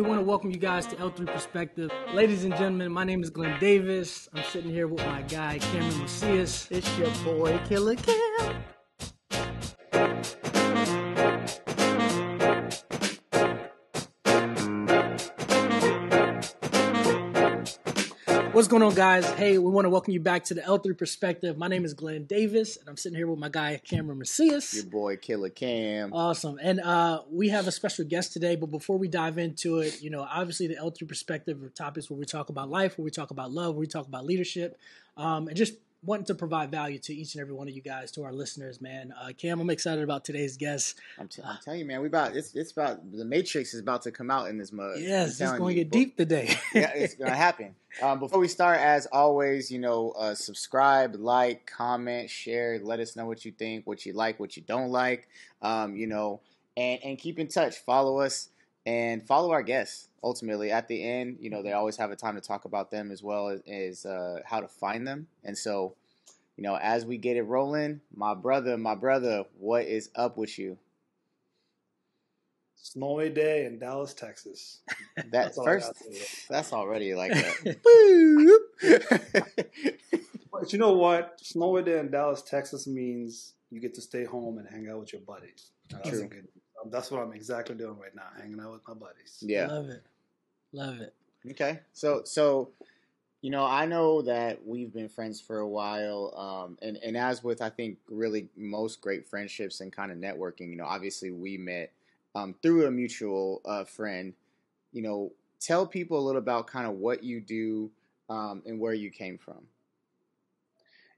We want to welcome you guys to L3 Perspective. Ladies and gentlemen, my name is Glenn Davis. I'm sitting here with my guy, Cameron Macias. It's your boy, Killer Cam. What's going on, guys? Hey, we want to welcome you back to the L3 Perspective. My name is Glenn Davis, and I'm sitting here with my guy, Cameron Macias. Your boy, Killer Cam. Awesome. And uh, we have a special guest today, but before we dive into it, you know, obviously the L3 Perspective are topics where we talk about life, where we talk about love, where we talk about leadership, um, and just wanting to provide value to each and every one of you guys, to our listeners, man. Uh, Cam, I'm excited about today's guest. I'm, t- I'm telling you, man, we about it's it's about the Matrix is about to come out in this mug. Yes, it's going to get deep today. yeah, it's gonna happen. Um, before we start, as always, you know, uh, subscribe, like, comment, share. Let us know what you think, what you like, what you don't like. Um, you know, and and keep in touch. Follow us and follow our guests. Ultimately, at the end, you know, they always have a time to talk about them as well as, as uh, how to find them. And so, you know, as we get it rolling, my brother, my brother, what is up with you? Snowy day in Dallas, Texas. That That's first, got to say. that's already like a But you know what? Snowy day in Dallas, Texas means you get to stay home and hang out with your buddies. That's True. a good. That's what I'm exactly doing right now, hanging out with my buddies. yeah. Love it. Love it. Okay. So so you know, I know that we've been friends for a while, um, and and as with I think really most great friendships and kind of networking, you know, obviously we met um, through a mutual uh, friend. You know, tell people a little about kind of what you do um, and where you came from.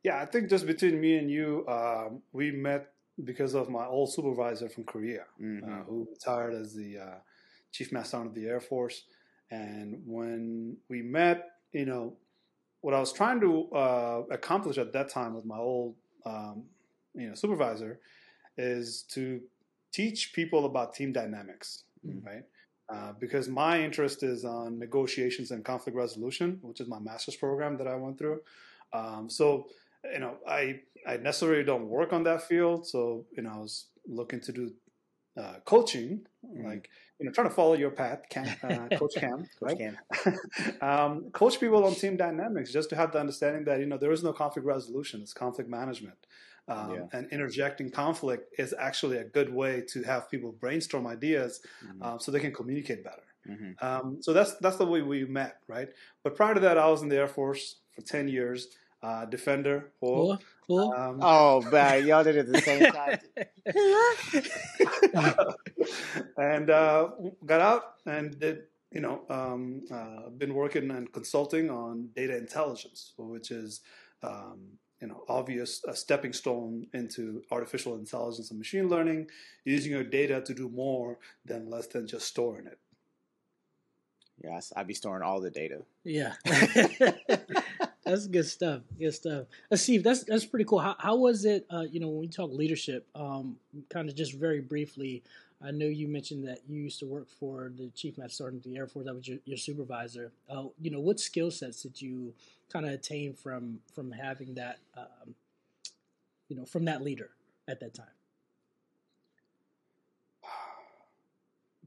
Yeah, I think just between me and you, um, we met because of my old supervisor from Korea, Mhm. uh, who retired as the uh, chief master of the Air Force. And when we met, you know, what I was trying to uh, accomplish at that time with my old, um, you know, supervisor is to teach people about team dynamics, Mhm. right? Uh, because my interest is on negotiations and conflict resolution, which is my master's program that I went through. Um, so, you know, I I necessarily don't work on that field. So, you know, I was looking to do uh, coaching, Mhm. like you know, trying to follow your path, Cam, uh, Coach Cam, Coach right? Cam. um, coach people on team dynamics just to have the understanding that you know there is no conflict resolution; it's conflict management. Um, Yeah. And interjecting conflict is actually a good way to have people brainstorm ideas Mhm. um, so they can communicate better. Mhm. Um, so that's that's the way we met, right? But prior to that, I was in the Air Force for ten years, uh, defender. Cool. Cool. Um, Oh, man, y'all did it at the same time. and uh, got out and did you know um, uh, been working and consulting on data intelligence, which is um, you know obvious a stepping stone into artificial intelligence and machine learning, using your data to do more than less than just storing it. yes, I'd be storing all the data. Yeah. that's good stuff. Good stuff. Uh, Asif, that's that's pretty cool. How, how was it? Uh, you know, when we talk leadership, um, kind of just very briefly. I know you mentioned that you used to work for the chief master sergeant of the Air Force. That was your, your supervisor. Uh, you know, what skill sets did you kind of attain from from having that? Um, you know, from that leader at that time.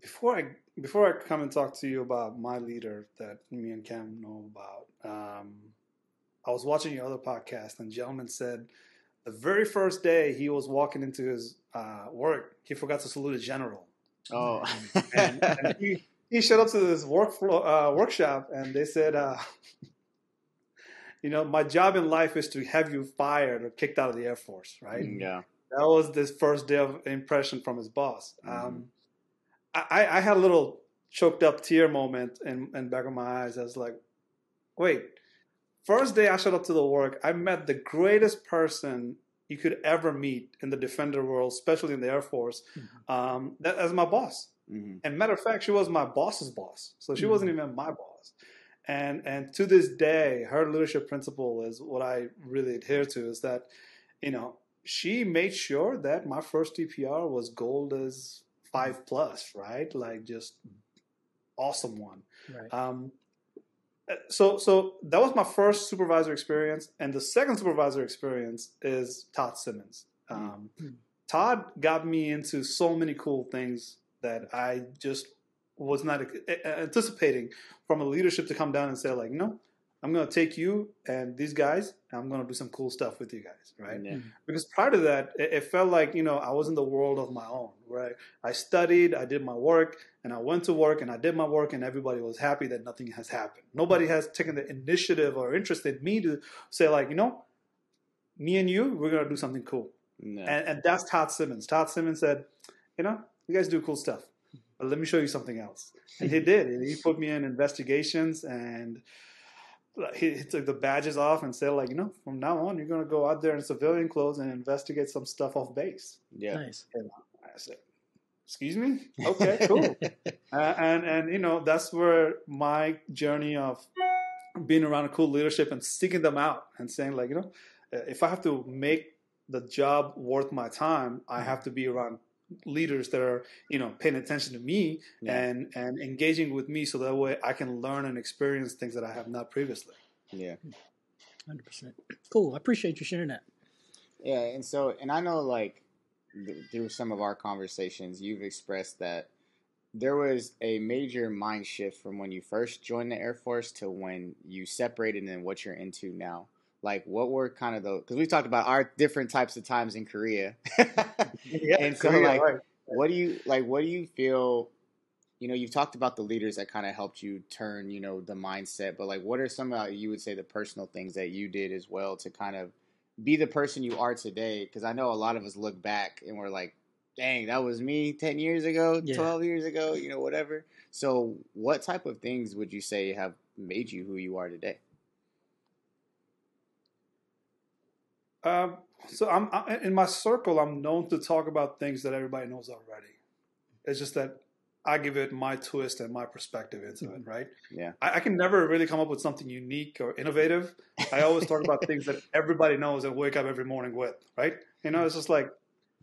before I before I come and talk to you about my leader that me and Cam know about, um, I was watching your other podcast, and gentleman said the very first day he was walking into his uh, work, he forgot to salute a general, Oh, and, and he, he showed up to this work uh, workshop, and they said, uh, you know, my job in life is to have you fired or kicked out of the Air Force, right? yeah. that was this first day of impression from his boss. Um, I, I had a little choked up tear moment in, in back of my eyes. I was like, wait, first day I showed up to the work, I met the greatest person you could ever meet in the defender world, especially in the Air Force, um, that, as my boss. Mhm. And matter of fact, she was my boss's boss, so she Mhm. wasn't even my boss. And and to this day, her leadership principle is what I really adhere to. Is that, you know, she made sure that my first EPR was gold as five plus, right? Like just awesome one. Right. Um, so so that was my first supervisor experience, and the second supervisor experience is Todd Simmons. Um, Mm. Todd got me into so many cool things that I just was not anticipating from a leadership to come down and say like, no, I'm going to take you and these guys, and I'm going to do some cool stuff with you guys, right? Yeah. Mm-hmm. Because prior to that, it, it, felt like you know I was in the world of my own, right? I studied, I did my work, and I went to work and I did my work, and everybody was happy that nothing has happened. Nobody has taken the initiative or interest in me to say like, you know, me and you, we're going to do something cool. And, and that's Todd Simmons. Todd Simmons said, you know, you guys do cool stuff, but let me show you something else. And he did. He put me in investigations and he, he, took the badges off and said, like, you know, from now on, you're going to go out there in civilian clothes and investigate some stuff off base. Yeah. Nice. And I said, excuse me? Okay, cool. uh, and, and, you know, that's where my journey of being around a cool leadership and seeking them out and saying, like, you know, if I have to make the job worth my time, I have to be around leaders that are you know paying attention to me yeah. and and engaging with me so that way I can learn and experience things that I have not previously. Yeah. 100%. Cool. I appreciate you sharing that. Yeah, and so and I know like th- through some of our conversations you've expressed that there was a major mind shift from when you first joined the Air Force to when you separated and what you're into now like what were kind of the because we talked about our different types of times in Korea. yeah, and so Korea, like right. what do you like what do you feel you know, you've talked about the leaders that kind of helped you turn, you know, the mindset, but like what are some of you would say the personal things that you did as well to kind of be the person you are today? Because I know a lot of us look back and we're like, dang, that was me 10 years ago, yeah. 12 years ago, you know, whatever. So, what type of things would you say have made you who you are today? Um, so I'm I, in my circle. I'm known to talk about things that everybody knows already. It's just that I give it my twist and my perspective into it, right? Yeah. I, I, can never really come up with something unique or innovative. I always talk about things that everybody knows and wake up every morning with, right? You know, it's just like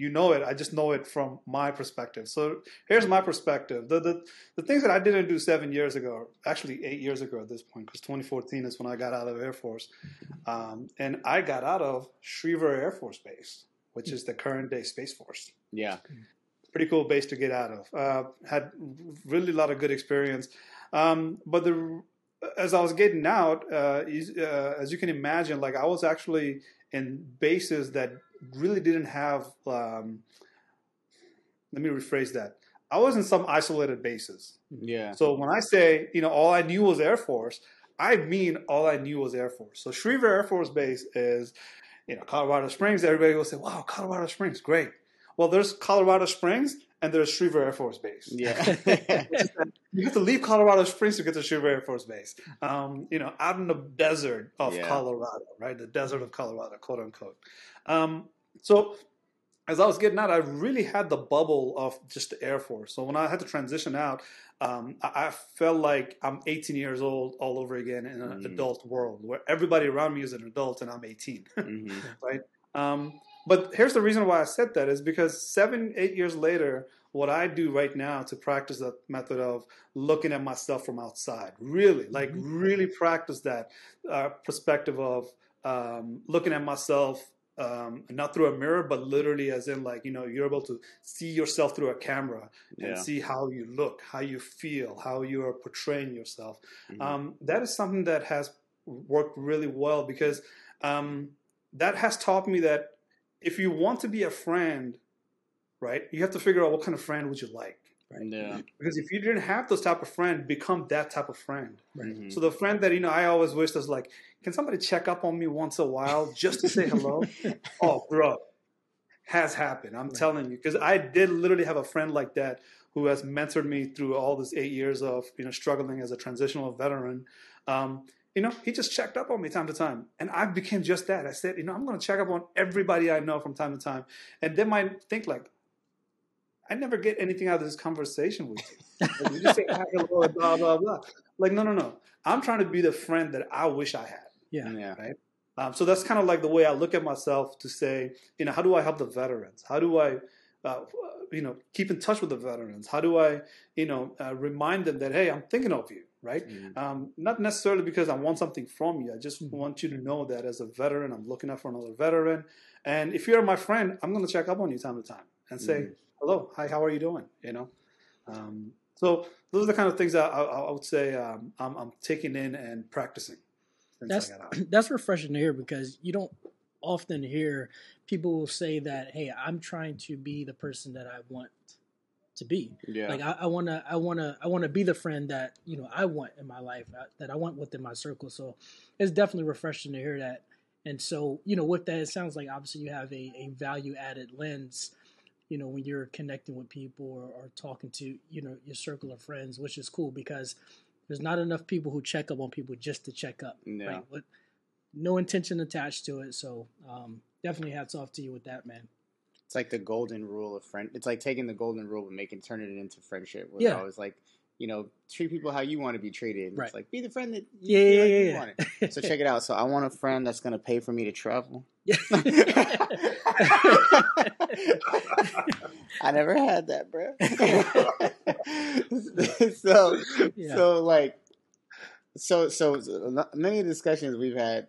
you know it. I just know it from my perspective. So here's my perspective. The the, the things that I didn't do seven years ago, actually eight years ago at this point, because 2014 is when I got out of Air Force, um, and I got out of Schriever Air Force Base, which is the current day Space Force. Yeah, pretty cool base to get out of. Uh, had really a lot of good experience, um, but the as I was getting out, uh, uh, as you can imagine, like I was actually in bases that really didn't have. Um, let me rephrase that. I was in some isolated bases. Yeah. So when I say, you know, all I knew was Air Force, I mean all I knew was Air Force. So Schriever Air Force Base is, you know, Colorado Springs. Everybody will say, "Wow, Colorado Springs, great." Well, there's Colorado Springs and there's Schriever Air Force Base. Yeah. you have to leave Colorado Springs to get to Schriever Air Force Base. Um, you know, out in the desert of yeah. Colorado, right? The desert of Colorado, quote unquote. Um, so as I was getting out, I really had the bubble of just the Air Force. So when I had to transition out, um, I, I, felt like I'm 18 years old all over again in an mm-hmm. adult world where everybody around me is an adult and I'm 18, mm-hmm. right? Um, but here's the reason why I said that is because seven, eight years later, what I do right now to practice that method of looking at myself from outside, really, like mm-hmm. really practice that uh, perspective of um, looking at myself um, not through a mirror, but literally as in like, you know, you're able to see yourself through a camera and yeah. see how you look, how you feel, how you are portraying yourself. Mm-hmm. Um, that is something that has worked really well because um, that has taught me that if you want to be a friend, right, you have to figure out what kind of friend would you like. Right? Yeah. Because if you didn't have those type of friend, become that type of friend. Right. Mm-hmm. So the friend that you know, I always wish was like, can somebody check up on me once a while just to say hello? oh, bro, has happened. I'm right. telling you, because I did literally have a friend like that who has mentored me through all this eight years of you know struggling as a transitional veteran. Um, you know, he just checked up on me time to time, and I became just that. I said, you know, I'm going to check up on everybody I know from time to time, and they might think like, I never get anything out of this conversation with you. Like, you just say hello, blah blah blah. Like, no, no, no. I'm trying to be the friend that I wish I had. Yeah. Yeah. Right. Um, so that's kind of like the way I look at myself to say, you know, how do I help the veterans? How do I, uh, you know, keep in touch with the veterans? How do I, you know, uh, remind them that hey, I'm thinking of you, right? Mm-hmm. Um, not necessarily because I want something from you. I just mm-hmm. want you to know that as a veteran, I'm looking out for another veteran. And if you're my friend, I'm going to check up on you time to time and say, mm-hmm. Hello, hi, how are you doing? You know, um, So those are the kind of things that I, I would say um, I'm, I'm, taking in and practicing. That's that's refreshing to hear because you don't often hear people will say that, "Hey, I'm trying to be the person that I want to be. Yeah. Like I, I wanna, I wanna, I wanna be the friend that you know I want in my life, uh, that I want within my circle. So it's definitely refreshing to hear that. And so you know, with that, it sounds like obviously you have a, a value added lens. You know, when you're connecting with people or, or talking to you know your circle of friends, which is cool because there's not enough people who check up on people just to check up. Yeah. Right? But no intention attached to it. So um, definitely hats off to you with that, man. It's like the golden rule of friend. It's like taking the golden rule and making turning it into friendship. Where yeah. I was like, you know, treat people how you want to be treated. Right. It's like be the friend that you yeah, yeah, like yeah, yeah. so check it out. So I want a friend that's going to pay for me to travel. I never had that, bro. so, yeah. so like, so so many discussions we've had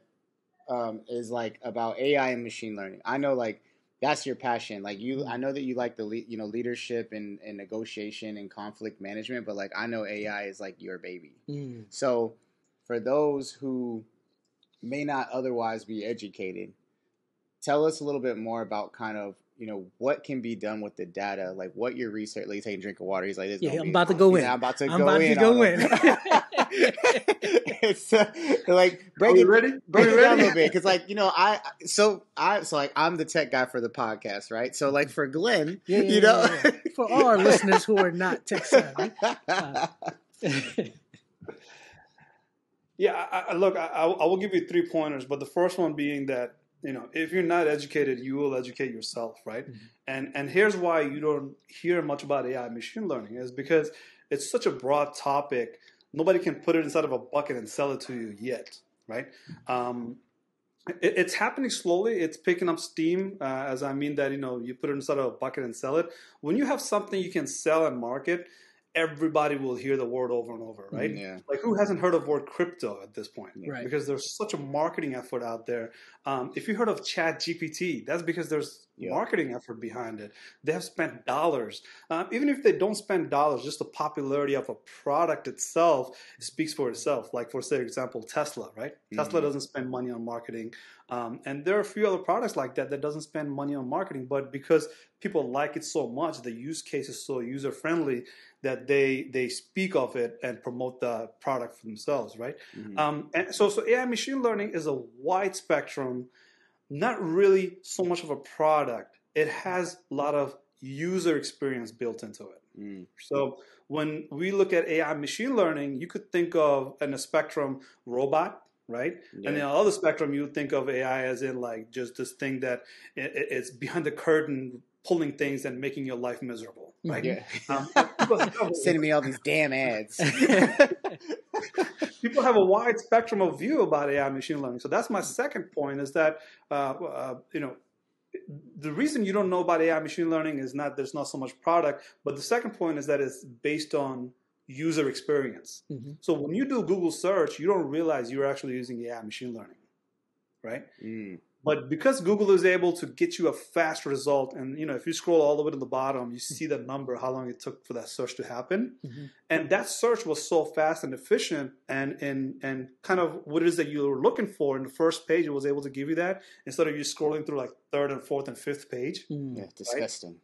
um, is like about AI and machine learning. I know like that's your passion. Like you, I mm-hmm. know that you like the le- you know leadership and, and negotiation and conflict management, but like I know AI is like your baby. Mm. So for those who may not otherwise be educated, tell us a little bit more about kind of you know what can be done with the data, like what your research. Like, take a drink of water. He's like, "Yeah, I'm be, about to go in. I'm about to I'm go about in. To go in. it's uh, like break it, ready? break it down a little bit because, like, you know, I so I so like I'm the tech guy for the podcast, right? So like for Glenn, yeah, yeah, you know, yeah, for all our listeners who are not tech savvy. Uh, yeah, I, I, look, I, I will give you three pointers, but the first one being that you know if you're not educated you will educate yourself right? Mm-hmm. and and here's why you don't hear much about ai machine learning is because it's such a broad topic nobody can put it inside of a bucket and sell it to you yet right? Um, it, it's happening slowly. It's picking up steam uh, as i mean that you know you put it inside of a bucket and sell it. When you have something you can sell and market everybody will hear the word over and over, right? Mm, yeah. Like who hasn't heard of word crypto at this point? Right. Because there's such a marketing effort out there. Um, if you heard of Chat GPT, that's because there's yeah. marketing effort behind it. They have spent dollars. Um, even if they don't spend dollars, just the popularity of a product itself speaks for itself. Like for say example, Tesla, right? Mm-hmm. Tesla doesn't spend money on marketing. Um, and there are a few other products like that that doesn't spend money on marketing, but because people like it so much, the use case is so user friendly that they they speak of it and promote the product for themselves, right? Mm-hmm. Um, and so so AI machine learning is a wide spectrum, not really so much of a product. It has a lot of user experience built into it. Mm. So when we look at AI machine learning, you could think of in a spectrum robot, right? Yeah. And in the other spectrum, you think of AI as in like just this thing that it's behind the curtain pulling things and making your life miserable, right? Yeah. Um, Sending me all these damn ads. people have a wide spectrum of view about AI machine learning. So that's my second point is that, uh, uh, you know, the reason you don't know about AI machine learning is not there's not so much product, but the second point is that it's based on user experience. Mm-hmm. So when you do Google search, you don't realize you're actually using AI machine learning, right? Mm. But because Google is able to get you a fast result, and you know, if you scroll all the way to the bottom, you see the number, how long it took for that search to happen. Mm-hmm. And that search was so fast and efficient and and and kind of what it is that you were looking for in the first page, it was able to give you that instead of you scrolling through like third and fourth and fifth page. Mm. Yeah, disgusting. Right?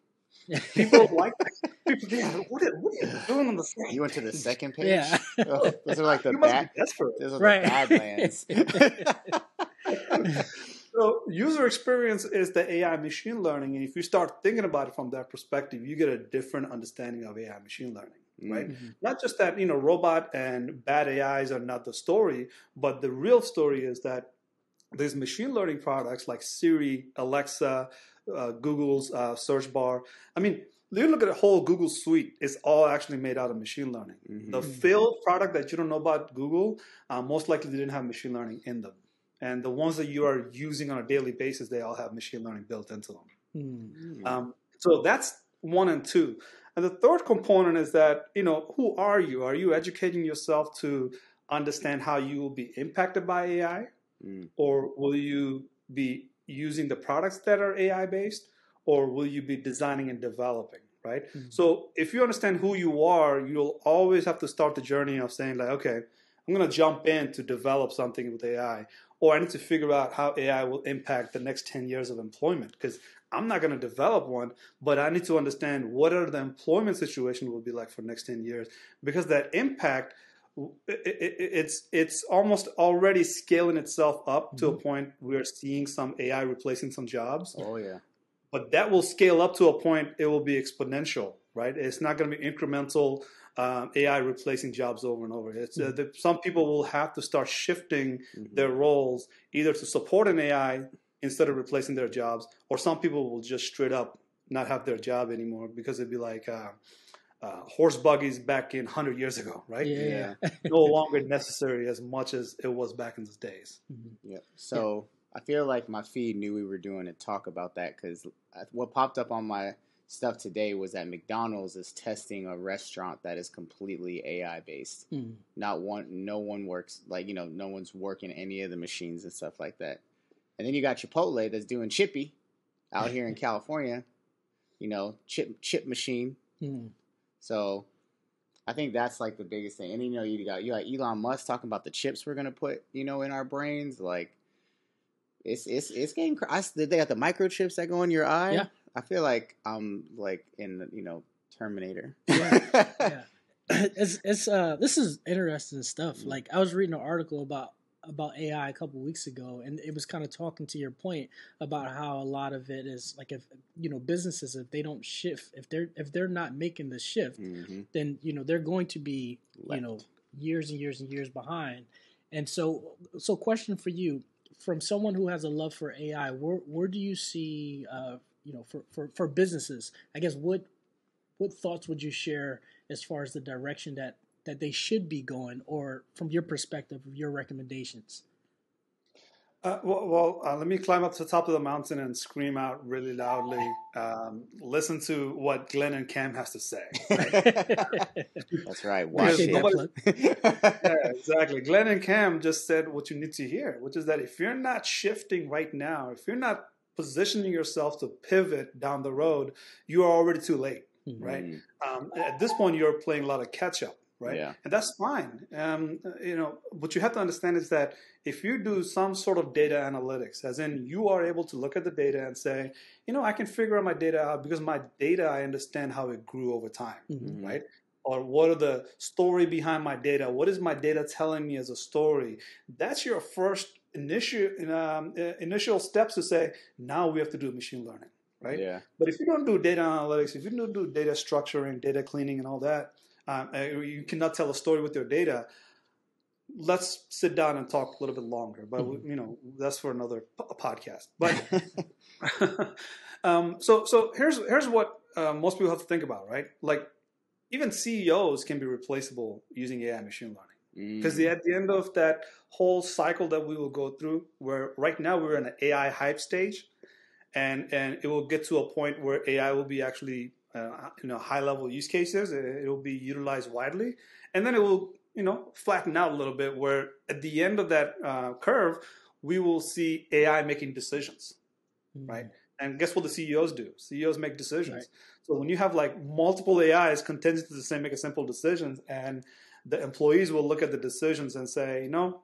People like that. People, yeah, what, are, what are you doing on the second You went to the second page? Yeah. oh, those are like the bad, those are right. the Badlands. So user experience is the AI machine learning, and if you start thinking about it from that perspective, you get a different understanding of AI machine learning, right? Mm-hmm. Not just that you know robot and bad AIs are not the story, but the real story is that these machine learning products like Siri, Alexa, uh, Google's uh, search bar. I mean, you look at the whole Google suite; it's all actually made out of machine learning. Mm-hmm. The failed product that you don't know about Google, uh, most likely didn't have machine learning in them and the ones that you are using on a daily basis, they all have machine learning built into them. Mm-hmm. Um, so that's one and two. And the third component is that you know who are you? Are you educating yourself to understand how you will be impacted by AI, mm. or will you be using the products that are AI based, or will you be designing and developing? right? Mm-hmm. So if you understand who you are, you'll always have to start the journey of saying like, okay, I'm going to jump in to develop something with AI, or I need to figure out how AI will impact the next 10 years of employment because I'm not going to develop one, but I need to understand what are the employment situation will be like for next 10 years because that impact it's it's almost already scaling itself up to mm-hmm. a point we're seeing some AI replacing some jobs. Oh yeah. But that will scale up to a point it will be exponential, right? It's not going to be incremental um, AI replacing jobs over and over. It's uh, mm-hmm. the, some people will have to start shifting mm-hmm. their roles either to support an AI instead of replacing their jobs, or some people will just straight up not have their job anymore because it'd be like uh, uh, horse buggies back in 100 years ago, right? Yeah. yeah. no longer necessary as much as it was back in those days. Mm-hmm. Yeah. So yeah. I feel like my feed knew we were doing a talk about that because what popped up on my stuff today was that McDonald's is testing a restaurant that is completely AI based. Mm. Not one, no one works like you know, no one's working any of the machines and stuff like that. And then you got Chipotle that's doing Chippy out here in California. You know, chip chip machine. Mm. So I think that's like the biggest thing. And you know, you got you got Elon Musk talking about the chips we're gonna put, you know, in our brains. Like it's it's it's getting. I, they got the microchips that go in your eye. Yeah. I feel like I'm like in you know Terminator. Yeah. yeah. It's it's uh this is interesting stuff. Mm. Like I was reading an article about about AI a couple weeks ago, and it was kind of talking to your point about how a lot of it is like if you know businesses if they don't shift if they're if they're not making the shift, mm-hmm. then you know they're going to be Left. you know years and years and years behind. And so, so question for you from someone who has a love for AI, where where do you see uh, you know for, for for businesses? I guess what what thoughts would you share as far as the direction that that they should be going, or from your perspective, your recommendations? Uh, well, well uh, let me climb up to the top of the mountain and scream out really loudly. Um, listen to what Glenn and Cam has to say. Right? That's right. Watch it. yeah, exactly. Glenn and Cam just said what you need to hear, which is that if you're not shifting right now, if you're not positioning yourself to pivot down the road, you are already too late. Mm-hmm. Right. Um, at this point, you're playing a lot of catch up right? Yeah. And that's fine. Um, you know, what you have to understand is that if you do some sort of data analytics, as in you are able to look at the data and say, you know, I can figure out my data out because my data, I understand how it grew over time, mm-hmm. right? Or what are the story behind my data? What is my data telling me as a story? That's your first initial um, initial steps to say, now we have to do machine learning, right? Yeah. But if you don't do data analytics, if you don't do data structuring, data cleaning, and all that, um, uh, you cannot tell a story with your data. Let's sit down and talk a little bit longer, but mm-hmm. you know that's for another podcast. But um, so so here's here's what uh, most people have to think about, right? Like even CEOs can be replaceable using AI machine learning because mm. at the end of that whole cycle that we will go through, where right now we're in an AI hype stage, and and it will get to a point where AI will be actually uh, you know high level use cases. It will be utilized widely, and then it will you know flatten out a little bit. Where at the end of that uh, curve, we will see AI making decisions, mm-hmm. right? And guess what the CEOs do? CEOs make decisions. Right. So when you have like multiple AIs contending to the same make a simple decisions, and the employees will look at the decisions and say, you know,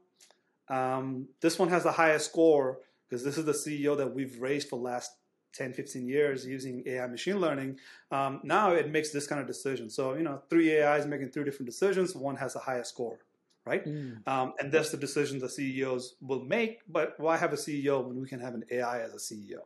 um, this one has the highest score because this is the CEO that we've raised for last 10, 15 years using AI machine learning, um, now it makes this kind of decision. So, you know, three AIs making three different decisions, one has a highest score, right? Mm. Um, and that's the decision the CEOs will make. But why have a CEO when we can have an AI as a CEO?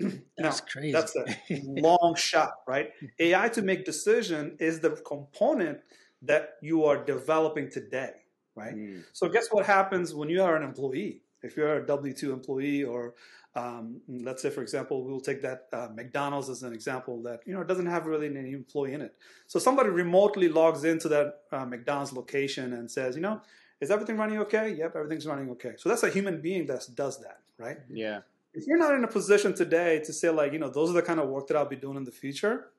that's now, crazy. That's a long shot, right? AI to make decision is the component that you are developing today, right? Mm. So guess what happens when you are an employee? If you're a W two employee or um, let's say, for example, we'll take that uh, McDonald's as an example that you know doesn't have really any employee in it. So somebody remotely logs into that uh, McDonald's location and says, you know, is everything running okay? Yep, everything's running okay. So that's a human being that does that, right? Yeah. If you're not in a position today to say like, you know, those are the kind of work that I'll be doing in the future,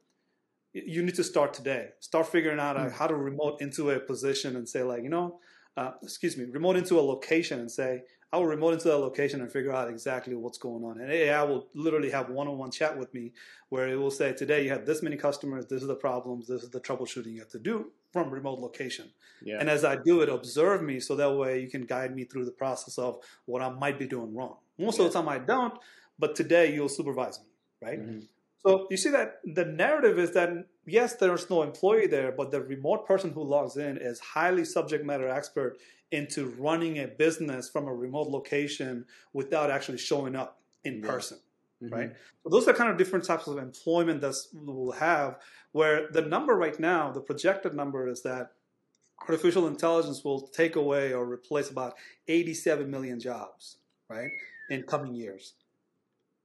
you need to start today. Start figuring out mm-hmm. how to remote into a position and say like, you know, uh, excuse me, remote into a location and say, I will remote into that location and figure out exactly what's going on. And AI will literally have one-on-one chat with me where it will say, today you have this many customers, this is the problems, this is the troubleshooting you have to do from remote location. Yeah. And as I do it, observe me so that way you can guide me through the process of what I might be doing wrong. Most Yeah. of the time I don't, but today you'll supervise me, right? Mhm. So you see that the narrative is that yes, there's no employee there, but the remote person who logs in is highly subject matter expert into running a business from a remote location without actually showing up in Yeah. person Mhm. right? So those are kind of different types of employment that we'll have. Where the number right now, the projected number is that artificial intelligence will take away or replace about 87 million jobs, right, in coming years.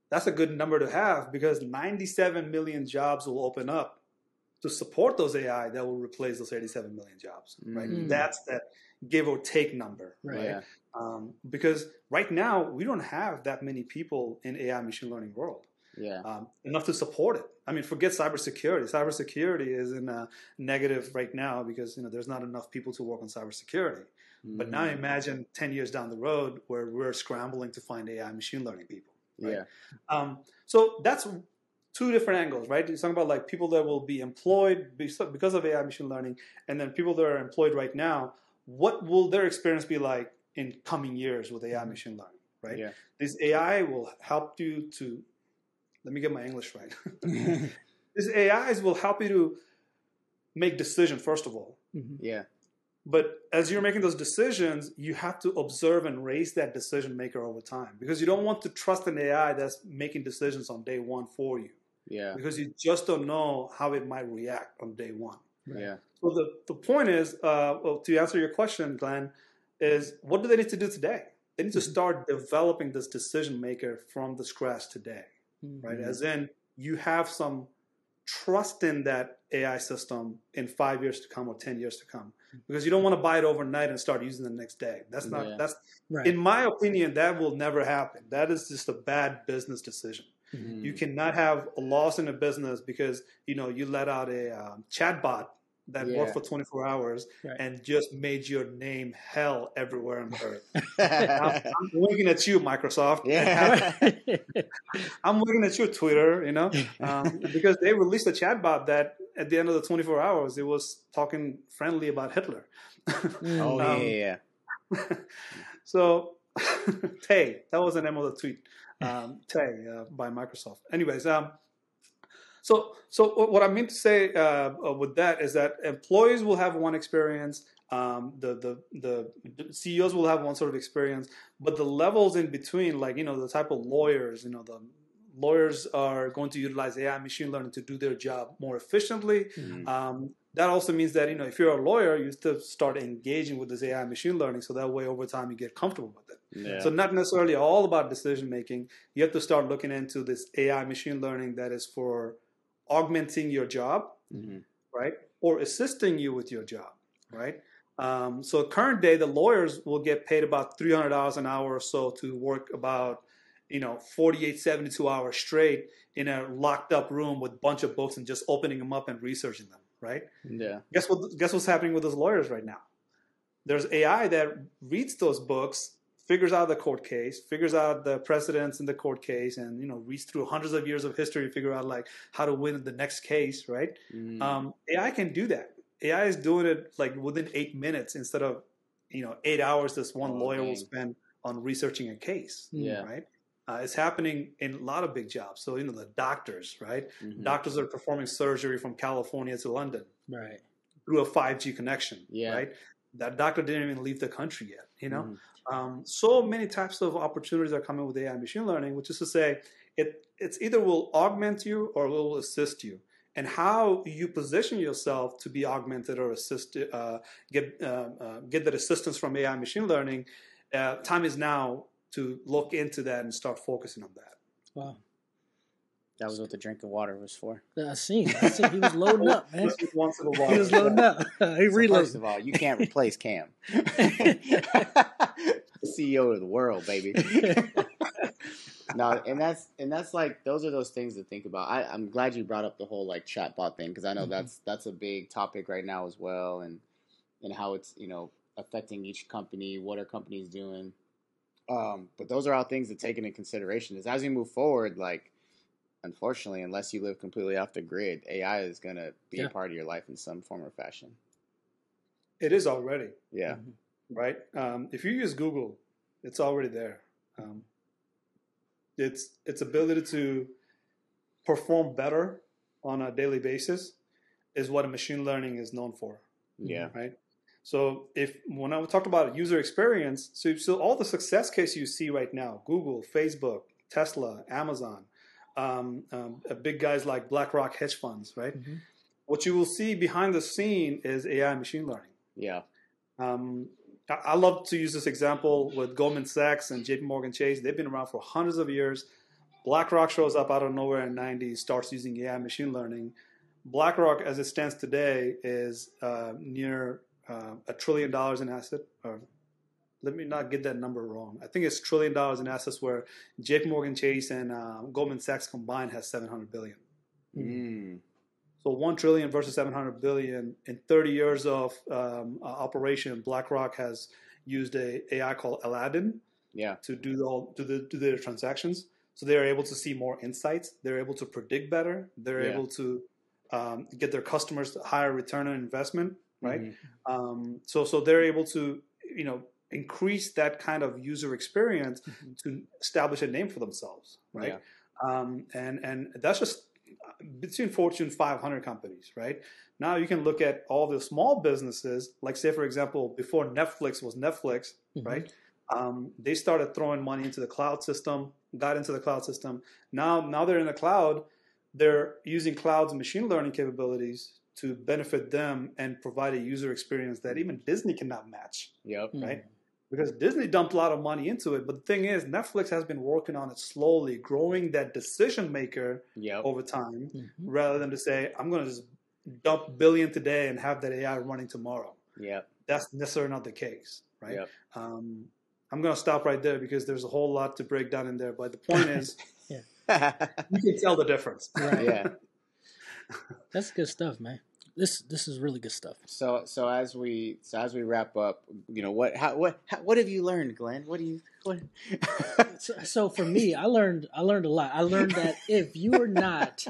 That's a good number to have because 97 million jobs will open up to support those AI that will replace those 87 million jobs, right? Mm. That's that give or take number, Right. right? Yeah. Um, because right now we don't have that many people in AI machine learning world Yeah. um, enough to support it. I mean, forget cybersecurity. Cybersecurity is in a negative right now because you know there's not enough people to work on cybersecurity. But now Mhm. imagine 10 years down the road where we're scrambling to find AI machine learning people. right? Yeah. Um, so that's two different angles, right? You're talking about like people that will be employed because because of AI machine learning, and then people that are employed right now. What will their experience be like in coming years with AI machine learning, right? Yeah. This AI will help you to. Let me get my English right. These AIs will help you to make decisions first of all, Mhm. Yeah. but as you're making those decisions, you have to observe and raise that decision maker over time because you don't want to trust an AI that's making decisions on day one for you Yeah. because you just don't know how it might react on day one. Right. Yeah. So the, the point is, uh, well, to answer your question, Glenn, is what do they need to do today? They need to start developing this decision maker from the scratch today, right? Mhm. As in, you have some trust in that AI system in five years to come or 10 years to come because you don't want to buy it overnight and start using it the next day. That's not, Yeah. that's, Right. in my opinion, that will never happen. That is just a bad business decision. Mhm. You cannot have a loss in a business because you know you let out a um, chatbot that Yeah. worked for 24 hours Right. and just made your name hell everywhere on earth. I'm. I'm looking at you, Microsoft. I'm looking at you, Twitter. You know, um, because they released a chatbot that at the end of the 24 hours it was talking friendly about Hitler. Mm. Oh yeah, Um, yeah, yeah. so hey, that was the name of the tweet. Um, Tay uh, by Microsoft. Anyways, um, so so what I mean to say uh, uh, with that is that employees will have one experience. Um, the, the the CEOs will have one sort of experience, but the levels in between, like you know, the type of lawyers, you know, the lawyers are going to utilize AI machine learning to do their job more efficiently. Mhm. Um, that also means that you know if you're a lawyer, you have to start engaging with this AI machine learning, so that way over time you get comfortable with it. Yeah. So not necessarily all about decision making. You have to start looking into this AI machine learning that is for augmenting your job, Mhm. right, or assisting you with your job, right. Um, so current day, the lawyers will get paid about three hundred dollars an hour or so to work about you know 48 72 hours straight in a locked up room with a bunch of books and just opening them up and researching them right Yeah. guess what guess what's happening with those lawyers right now there's ai that reads those books figures out the court case figures out the precedents in the court case and you know reads through hundreds of years of history to figure out like how to win the next case right Mhm. um, ai can do that ai is doing it like within eight minutes instead of you know eight hours this one Oh, lawyer will spend on researching a case Yeah. right uh, it's happening in a lot of big jobs so you know the doctors right Mhm. doctors are performing surgery from california to london Right. through a 5G connection, Yeah. right? That doctor didn't even leave the country yet, you know? Mhm. Um, so many types of opportunities are coming with AI machine learning, which is to say, it it's either will augment you or it will assist you. And how you position yourself to be augmented or assisted, uh, get uh, uh, get that assistance from AI machine learning, uh, time is now to look into that and start focusing on that. Wow. That was what the drink of water was for. I seen. I seen. He was loading up, man. Once in a He was loading up. he So first of all, you can't replace Cam. CEO of the world, baby. no, and that's and that's like those are those things to think about. I, I'm glad you brought up the whole like chatbot thing because I know Mhm. that's that's a big topic right now as well, and and how it's you know affecting each company? What are companies doing? Um, but those are all things to take into consideration. Is as we move forward, like unfortunately, unless you live completely off the grid, AI is going to be Yeah. a part of your life in some form or fashion. It is already Yeah. Mhm. right. Um, if you use Google, it's already there. Um, its its ability to perform better on a daily basis is what a machine learning is known for. Yeah. right? So if when I talked about user experience, so, so all the success case you see right now, Google, Facebook, Tesla, Amazon, um, um, uh, big guys like BlackRock hedge funds, right? Mhm. What you will see behind the scene is AI and machine learning. Yeah. Um, I, I love to use this example with Goldman Sachs and JP Morgan Chase. They've been around for hundreds of years. BlackRock shows up out of nowhere in the 90s, starts using AI machine learning. BlackRock, as it stands today, is uh, near uh, a trillion dollars in asset. Or let me not get that number wrong. I think it's trillion dollars in assets, where JP Morgan Chase and uh, Goldman Sachs combined has 700 billion. Mm. So one trillion versus 700 billion in 30 years of um, uh, operation, BlackRock has used a AI called Aladdin Yeah. to do all do the do their transactions. So they are able to see more insights. They're able to predict better. They're Yeah. able to um, get their customers higher return on investment, right? Mhm. Um, so so they're able to you know increase that kind of user experience Mhm. to establish a name for themselves, right? Yeah. Um, and and that's just between Fortune 500 companies, right? Now you can look at all the small businesses, like say for example, before Netflix was Netflix, Mhm. right? Um, they started throwing money into the cloud system, got into the cloud system. Now, now they're in the cloud. They're using cloud's machine learning capabilities to benefit them and provide a user experience that even Disney cannot match Yep. Mhm. right? because Disney dumped a lot of money into it. But the thing is, Netflix has been working on it slowly, growing that decision maker Yep. over time, Mhm. rather than to say, I'm going to just dump billion today and have that AI running tomorrow. Yep. That's necessarily not the case, right? Yep. Um, I'm going to stop right there because there's a whole lot to break down in there. But the point is, you can tell the difference. Right. yeah. That's good stuff, man. This this is really good stuff. So so as we so as we wrap up, you know what how what how, what have you learned, Glenn? What do you what? So, so for me, I learned I learned a lot. I learned that if you are not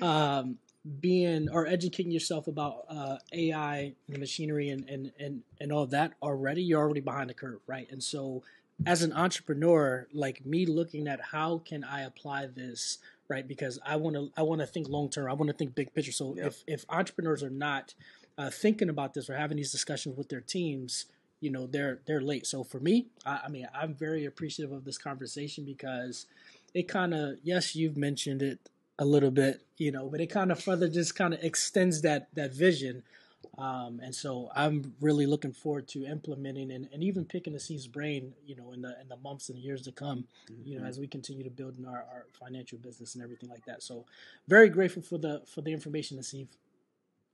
um, being or educating yourself about uh, AI, the machinery, and, and and and all that already, you're already behind the curve, right? And so, as an entrepreneur, like me, looking at how can I apply this, right? Because I want to I want to think long term. I want to think big picture. So Yep. if if entrepreneurs are not uh, thinking about this or having these discussions with their teams, you know they're they're late. So for me, I, I mean, I'm very appreciative of this conversation because it kind of yes, you've mentioned it a little bit, you know, but it kind of further just kind of extends that that vision. Um, and so I'm really looking forward to implementing and, and even picking the Asif's brain, you know, in the in the months and years to come, you know, as we continue to build in our, our financial business and everything like that. So very grateful for the for the information, Steve.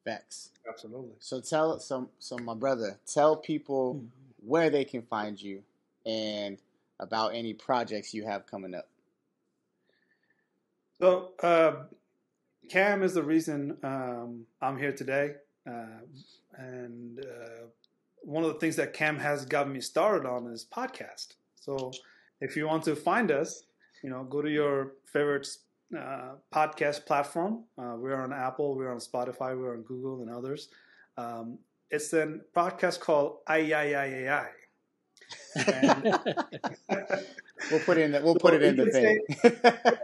Facts. Absolutely. So tell some so my brother, tell people Mhm. where they can find you and about any projects you have coming up. So, uh, Cam is the reason um, I'm here today. Uh, and uh, one of the things that Cam has gotten me started on is podcast. So, if you want to find us, you know, go to your favorite uh, podcast platform. Uh, we're on Apple, we're on Spotify, we're on Google, and others. Um, it's a podcast called AI. We'll put it in the, we'll put it in the can thing.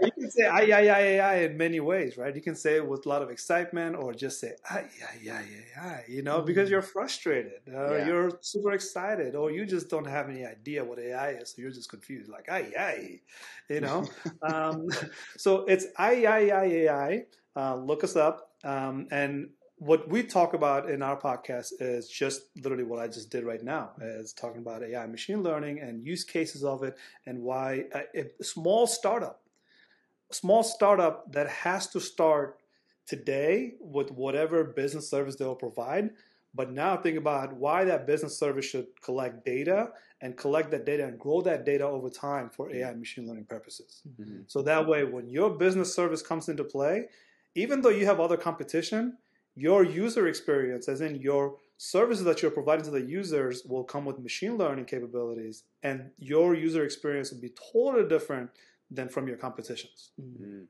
you can say ay ay ay ay in many ways, right? You can say it with a lot of excitement, or just say ay ay ay ay ay, you know, because Mm. you're frustrated, uh, Yeah. you're super excited, or you just don't have any idea what AI is, so you're just confused, like ay ay, you know. um, so it's ay ay ay ay. Uh, look us up, um, and what we talk about in our podcast is just literally what I just did right now, is talking about AI, machine learning, and use cases of it, and why a, a small startup, a small startup that has to start today with whatever business service they'll provide. But now think about why that business service should collect data and collect that data and grow that data over time for AI and machine learning purposes. Mhm. So that way, when your business service comes into play, even though you have other competition, your user experience, as in your services that you're providing to the users will come with machine learning capabilities, and your user experience will be totally different than from your competitions. Mm.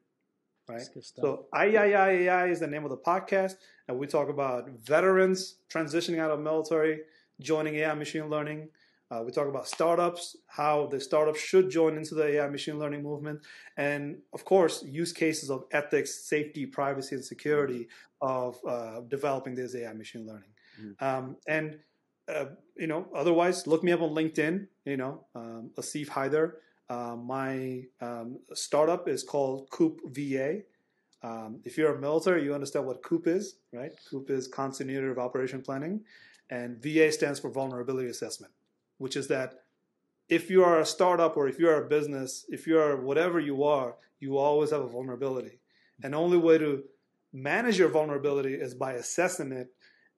Right. That's good stuff. So IAI is the name of the podcast, and we talk about veterans transitioning out of military, joining AI machine learning. Uh, we talk about startups, how the startups should join into the AI machine learning movement, and of course, use cases of ethics, safety, privacy, and security of uh, developing this AI machine learning. Mhm. Um, and uh, you know, otherwise, look me up on LinkedIn. You know, um, Asif Haider. Uh, my um, startup is called Coop VA. Um, if you're a military, you understand what COOP is, right? COOP is Continuity of Operation Planning, and VA stands for Vulnerability Assessment, which is that if you are a startup or if you're a business, if you're whatever you are, you always have a vulnerability. And the only way to manage your vulnerability is by assessing it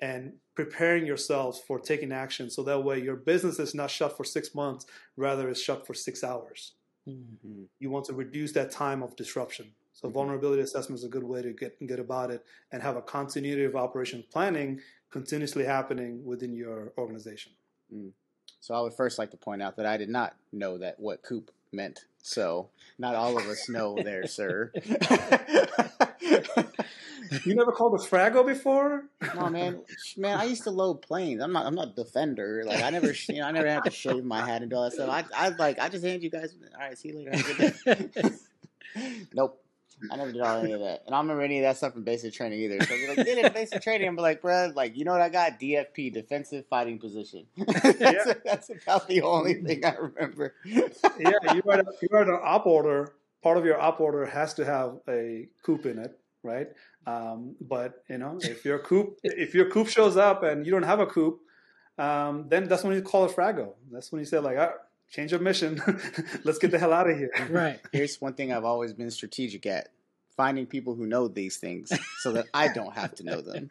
and preparing yourselves for taking action so that way your business is not shut for six months, rather, it's shut for six hours Mm. you want to reduce that time of disruption. So vulnerability assessment is a good way to get get about it and have a continuity of operation planning continuously happening within your organization. So I would first like to point out that I did not know that what coop meant. So not all of us know there, sir. You never called a Frago before? no man, man, I used to load planes. I'm not, I'm not defender. Like I never, you know, I never had to shave my head and do all that stuff. I, I like, I just hand you guys. All right, see you later. Have a good day. nope. I never did all any of that, and I don't remember any of that stuff from basic training either. So you're like, did it in basic training? I'm like, bro, like you know what I got? DFP, defensive fighting position. that's, Yeah. that's about the only thing I remember. yeah, you write, a, you write an op order. Part of your op order has to have a coop in it, right? Um, but you know, if your coop if your coop shows up and you don't have a coop, um, then that's when you call it Frago. That's when you say like, change of mission. Let's get the hell out of here. right. Here's one thing I've always been strategic at: finding people who know these things, so that I don't have to know them.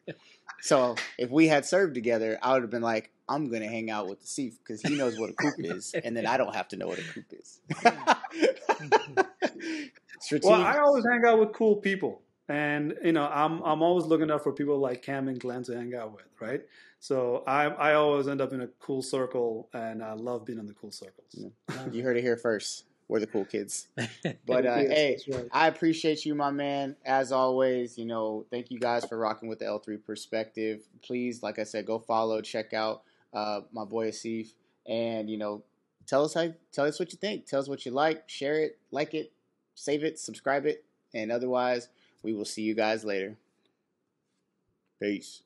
So if we had served together, I would have been like, I'm gonna hang out with the Chief because he knows what a coop is, and then I don't have to know what a coop is. Strategic. Well, I always hang out with cool people, and you know, I'm I'm always looking out for people like Cam and Glenn to hang out with, right? So I I always end up in a cool circle, and I love being in the cool circles. Yeah. you heard it here first. We're the cool kids. But uh, Yes, hey, right. I appreciate you, my man. As always, you know, thank you guys for rocking with the L3 perspective. Please, like I said, go follow, check out uh, my boy Asif, and you know, tell us how, tell us what you think. Tell us what you like. Share it, like it, save it, subscribe it, and otherwise, we will see you guys later. Peace.